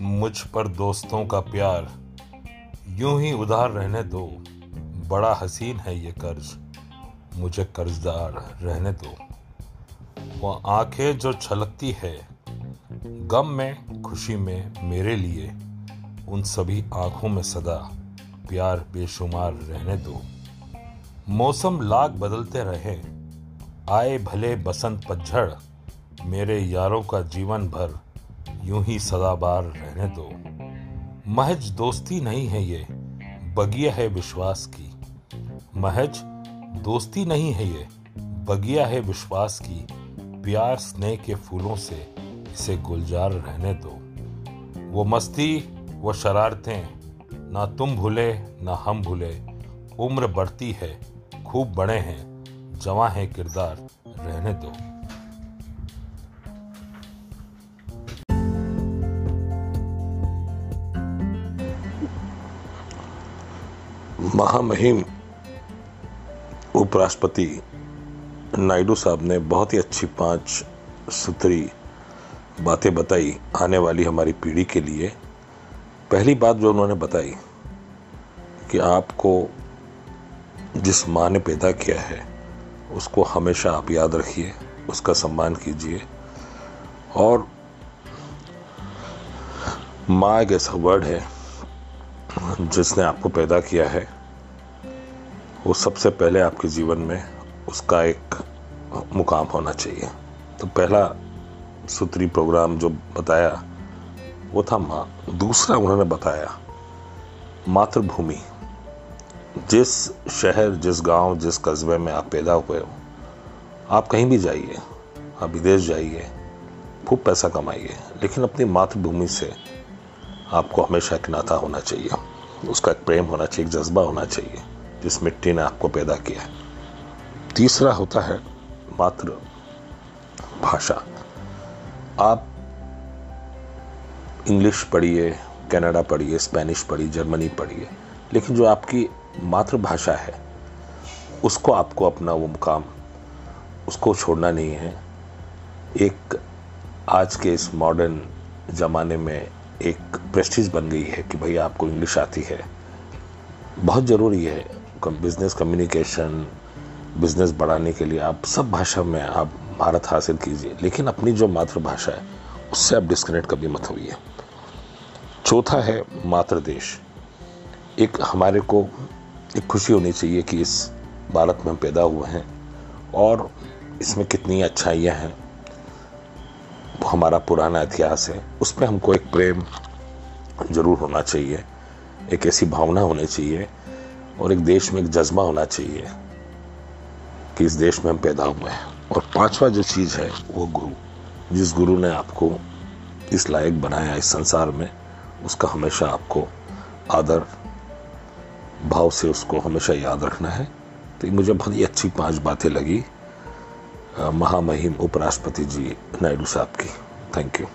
मुझ पर दोस्तों का प्यार, यूँ ही उधार रहने दो। बड़ा हसीन है ये कर्ज, मुझे कर्जदार रहने दो। वो आँखें जो छलकती है, गम में, खुशी में मेरे लिए, उन सभी आँखों में सदा प्यार बेशुमार रहने दो। मौसम लाग बदलते रहे आए भले बसंत पतझड़, मेरे यारों का जीवन भर यूँ ही सदाबार रहने दो। महज दोस्ती नहीं है ये, बगिया है विश्वास की। महज दोस्ती नहीं है ये, बगिया है विश्वास की। प्यार स्नेह के फूलों से इसे गुलजार रहने दो। वो मस्ती, वो शरारतें, ना तुम भूले, ना हम भूले। उम्र बढ़ती है, खूब बड़े हैं। जवा है किरदार, रहने दो। महामहिम उपराष्ट्रपति नायडू साहब ने बहुत ही अच्छी पाँच सूत्री बातें बताई आने वाली हमारी पीढ़ी के लिए। पहली बात जो उन्होंने बताई कि आपको जिस माँ ने पैदा किया है उसको हमेशा आप याद रखिए, उसका सम्मान कीजिए। और माँ, एक ऐसा वर्ड है, जिसने आपको पैदा किया है, वो सबसे पहले आपके जीवन में उसका एक मुकाम होना चाहिए। तो पहला सूत्री प्रोग्राम जो बताया, वो था माँ। दूसरा उन्होंने बताया, मातृभूमि। जिस शहर, जिस गाँव, जिस कस्बे में आप पैदा हुए हो, आप कहीं भी जाइए, आप विदेश जाइए, खूब पैसा कमाइए, लेकिन अपनी मातृभूमि से आपको हमेशा एक नाता होना चाहिए। उसका एक प्रेम होना चाहिए, एक जज्बा होना चाहिए, जिस मिट्टी ने आपको पैदा किया। तीसरा होता है मातृ भाषा आप इंग्लिश पढ़िए, कनाडा पढ़िए, स्पेनिश पढ़िए, जर्मनी पढ़िए, लेकिन जो आपकी मातृभाषा है। उसको आपको अपना वो मुकाम, उसको छोड़ना नहीं है। एक आज के इस मॉडर्न ज़माने में एक प्रेस्टीज बन गई है कि भाई आपको इंग्लिश आती है। बहुत ज़रूरी है बिज़नेस कम्युनिकेशन बिज़नेस बढ़ाने के लिए आप सब भाषा में आप भारत हासिल कीजिए। लेकिन अपनी जो मातृभाषा है, उससे आप डिस्कनेक्ट कभी मत होइए। चौथा है मातृ देश एक हमारे को एक खुशी होनी चाहिए कि इस भारत में हम पैदा हुए हैं और इसमें कितनी अच्छाइयाँ हैं। हमारा पुराना इतिहास है, उस पर हमको एक प्रेम ज़रूर होना चाहिए, एक ऐसी भावना होनी चाहिए और एक देश में एक जज्बा होना चाहिए कि इस देश में हम पैदा हुए हैं। और पांचवा जो चीज़ है, वो गुरु, जिस गुरु ने आपको इस लायक बनाया इस संसार में, उसका हमेशा आपको आदर भाव से उसको हमेशा याद रखना है। तो मुझे बहुत ही अच्छी पाँच बातें लगी। महामहिम उपराष्ट्रपति जी नायडू साहब की। Thank you